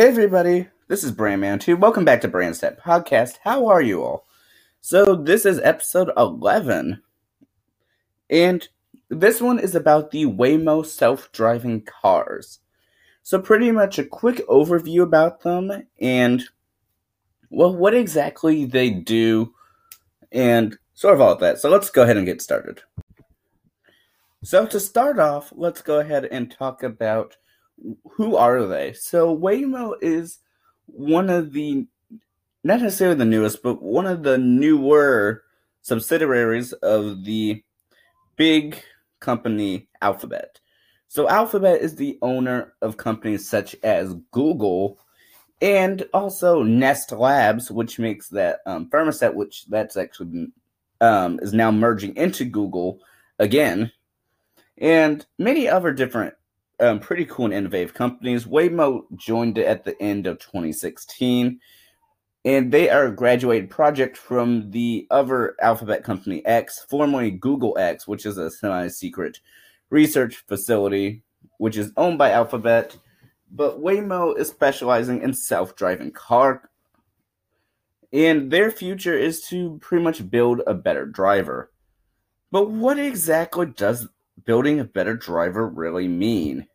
Hey everybody, this is Brandman2. Welcome back to Brandstep Podcast. How are you all? So this is episode 11. And this one is about the Waymo self-driving cars. So pretty much a quick overview about them and well what exactly they do and sort of all of that. So let's go ahead and get started. So to start off, let's go ahead and talk about who are they? So Waymo is one of the not necessarily the newest, but one of the newer subsidiaries of the big company Alphabet. So Alphabet is the owner of companies such as Google and also Nest Labs, which makes that um, thermostat, which that's actually um, is now merging into Google again, and many other different um, pretty cool and innovative companies. Waymo joined it at the end of 2016, and they are a graduated project from the other alphabet company X, formerly Google X, which is a semi secret research facility which is owned by Alphabet. But Waymo is specializing in self driving car. And their future is to pretty much build a better driver. But what exactly does building a better driver really mean?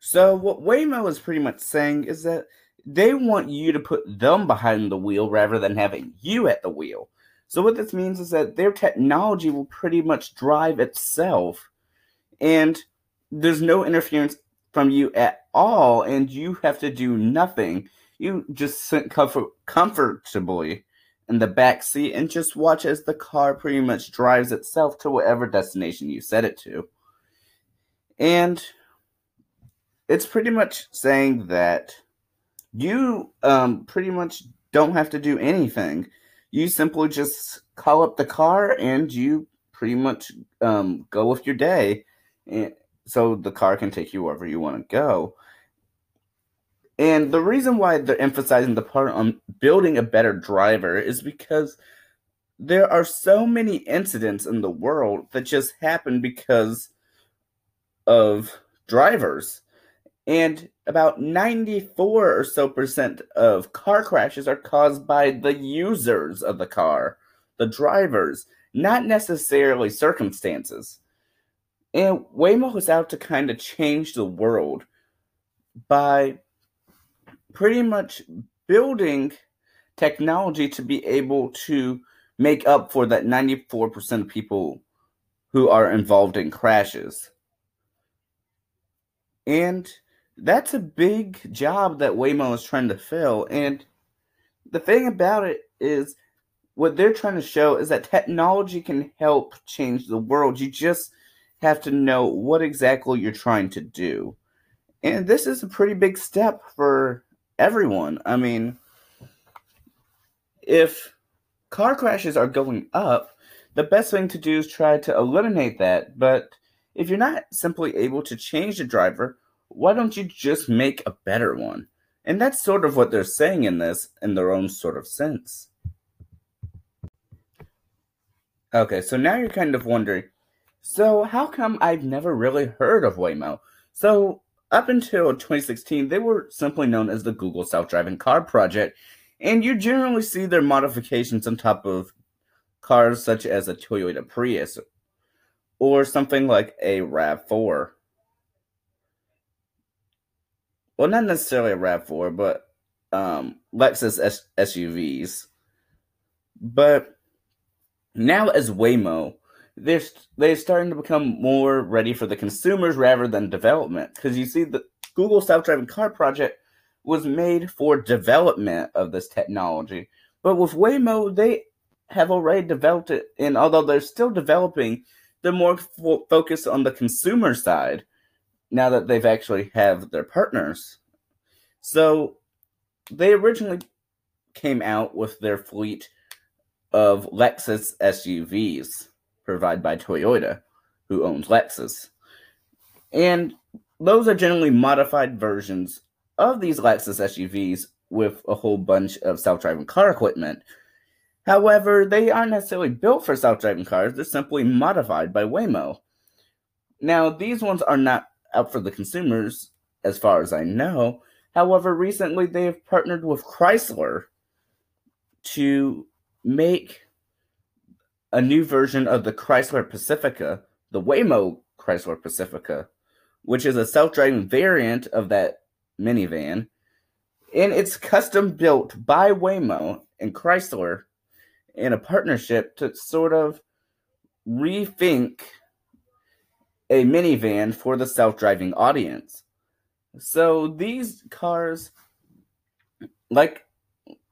So, what Waymo is pretty much saying is that they want you to put them behind the wheel rather than having you at the wheel. So, what this means is that their technology will pretty much drive itself, and there's no interference from you at all, and you have to do nothing. You just sit comfort- comfortably in the back seat and just watch as the car pretty much drives itself to whatever destination you set it to. And it's pretty much saying that you um, pretty much don't have to do anything. You simply just call up the car and you pretty much um, go with your day. And so the car can take you wherever you want to go. And the reason why they're emphasizing the part on building a better driver is because there are so many incidents in the world that just happen because of drivers. And about 94 or so percent of car crashes are caused by the users of the car, the drivers, not necessarily circumstances. And Waymo is out to kind of change the world by pretty much building technology to be able to make up for that 94% of people who are involved in crashes. And that's a big job that Waymo is trying to fill. And the thing about it is, what they're trying to show is that technology can help change the world. You just have to know what exactly you're trying to do. And this is a pretty big step for everyone. I mean, if car crashes are going up, the best thing to do is try to eliminate that. But if you're not simply able to change the driver, why don't you just make a better one? And that's sort of what they're saying in this, in their own sort of sense. Okay, so now you're kind of wondering, so how come I've never really heard of Waymo? So up until 2016, they were simply known as the Google Self-Driving Car Project, and you generally see their modifications on top of cars such as a Toyota Prius or something like a RAV4 well, not necessarily a Rav4, but um, Lexus S- SUVs. But now as Waymo, they're they're starting to become more ready for the consumers rather than development. Because you see, the Google self-driving car project was made for development of this technology, but with Waymo, they have already developed it, and although they're still developing, they're more fo- focused on the consumer side now that they've actually have their partners. So they originally came out with their fleet of Lexus SUVs provided by Toyota, who owns Lexus. And those are generally modified versions of these Lexus SUVs with a whole bunch of self driving car equipment. However, they aren't necessarily built for self driving cars, they're simply modified by Waymo. Now, these ones are not out for the consumers, as far as I know. However, recently they have partnered with Chrysler to make a new version of the Chrysler Pacifica, the Waymo Chrysler Pacifica, which is a self driving variant of that minivan. And it's custom built by Waymo and Chrysler in a partnership to sort of rethink a minivan for the self driving audience. So these cars, like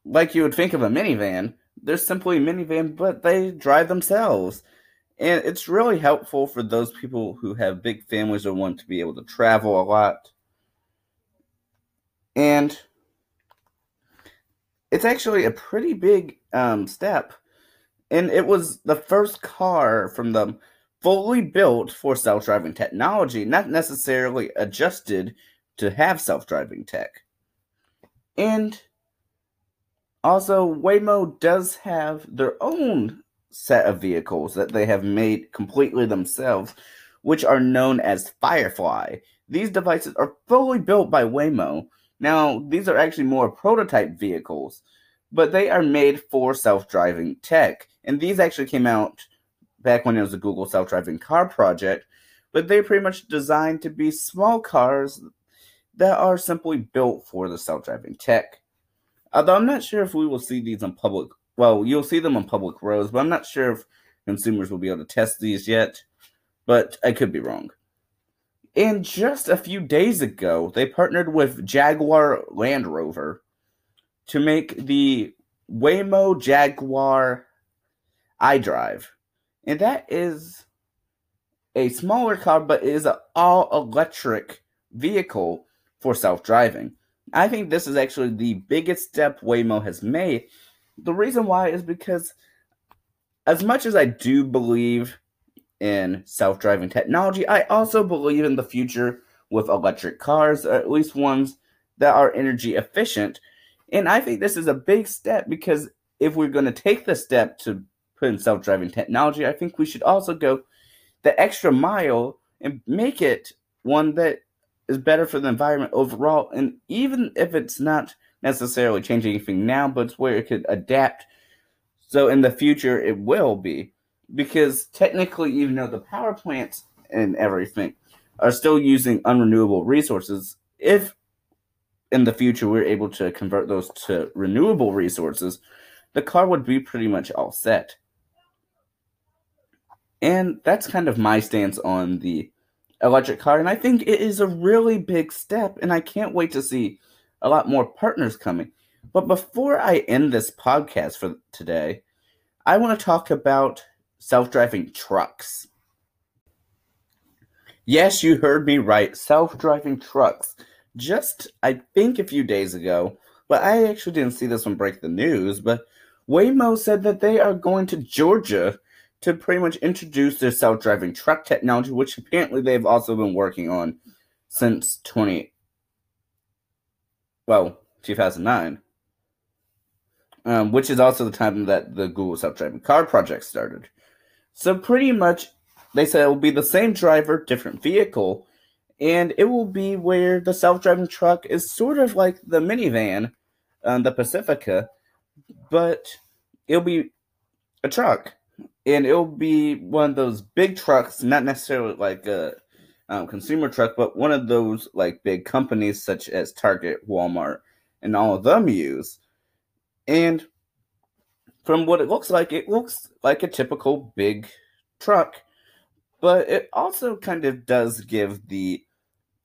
like you would think of a minivan, they're simply minivan, but they drive themselves. And it's really helpful for those people who have big families or want to be able to travel a lot. And it's actually a pretty big um, step. And it was the first car from them fully built for self driving technology, not necessarily adjusted to have self driving tech. And also, Waymo does have their own set of vehicles that they have made completely themselves, which are known as Firefly. These devices are fully built by Waymo. Now, these are actually more prototype vehicles, but they are made for self driving tech. And these actually came out back when it was a Google self driving car project, but they're pretty much designed to be small cars that are simply built for the self driving tech. Although I'm not sure if we will see these on public. Well, you'll see them on public roads, but I'm not sure if consumers will be able to test these yet. But I could be wrong. And just a few days ago, they partnered with Jaguar Land Rover to make the Waymo Jaguar iDrive. And that is a smaller car, but it is an all electric vehicle for self driving. I think this is actually the biggest step Waymo has made. The reason why is because, as much as I do believe in self driving technology, I also believe in the future with electric cars, at least ones that are energy efficient. And I think this is a big step because if we're going to take the step to put in self driving technology, I think we should also go the extra mile and make it one that is better for the environment overall. And even if it's not necessarily changing anything now, but it's where it could adapt. So in the future, it will be. Because technically, even though the power plants and everything are still using unrenewable resources, if in the future we're able to convert those to renewable resources, the car would be pretty much all set. And that's kind of my stance on the electric car. And I think it is a really big step, and I can't wait to see a lot more partners coming. But before I end this podcast for today, I want to talk about self driving trucks. Yes, you heard me right. Self driving trucks. Just, I think, a few days ago, but I actually didn't see this one break the news. But Waymo said that they are going to Georgia to pretty much introduce their self-driving truck technology, which apparently they've also been working on since 20 well 2009 um, which is also the time that the google self-driving car project started. So pretty much they said it will be the same driver different vehicle and it will be where the self-driving truck is sort of like the minivan um, the pacifica but it'll be a truck and it'll be one of those big trucks, not necessarily like a um, consumer truck, but one of those like big companies such as Target, Walmart, and all of them use. And from what it looks like, it looks like a typical big truck, but it also kind of does give the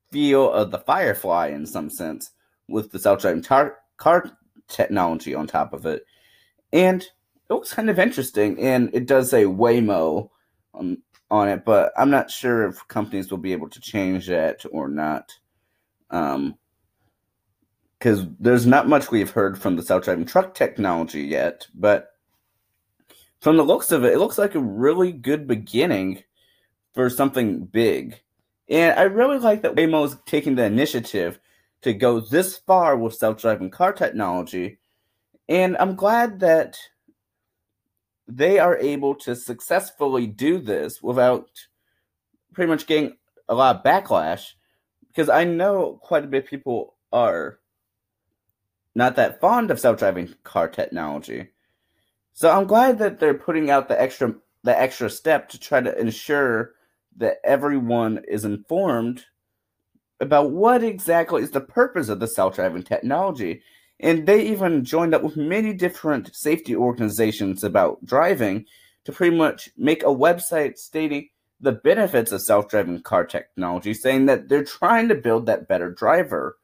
feel of the Firefly in some sense with the self-driving tar- car technology on top of it. And it looks kind of interesting, and it does say Waymo on, on it, but I'm not sure if companies will be able to change that or not. Um, because there's not much we've heard from the self-driving truck technology yet, but from the looks of it, it looks like a really good beginning for something big. And I really like that Waymo is taking the initiative to go this far with self-driving car technology. And I'm glad that they are able to successfully do this without pretty much getting a lot of backlash because I know quite a bit of people are not that fond of self-driving car technology. So I'm glad that they're putting out the extra the extra step to try to ensure that everyone is informed about what exactly is the purpose of the self-driving technology. And they even joined up with many different safety organizations about driving to pretty much make a website stating the benefits of self-driving car technology, saying that they're trying to build that better driver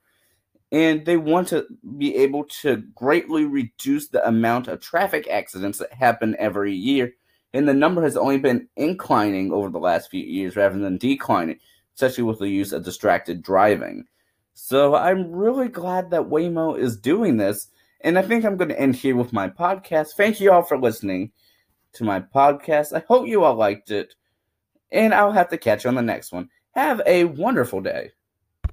and they want to be able to greatly reduce the amount of traffic accidents that happen every year. And the number has only been inclining over the last few years rather than declining, especially with the use of distracted driving. So I'm really glad that Waymo is doing this. And I think I'm going to end here with my podcast. Thank you all for listening to my podcast. I hope you all liked it. And I'll have to catch you on the next one. Have a wonderful day.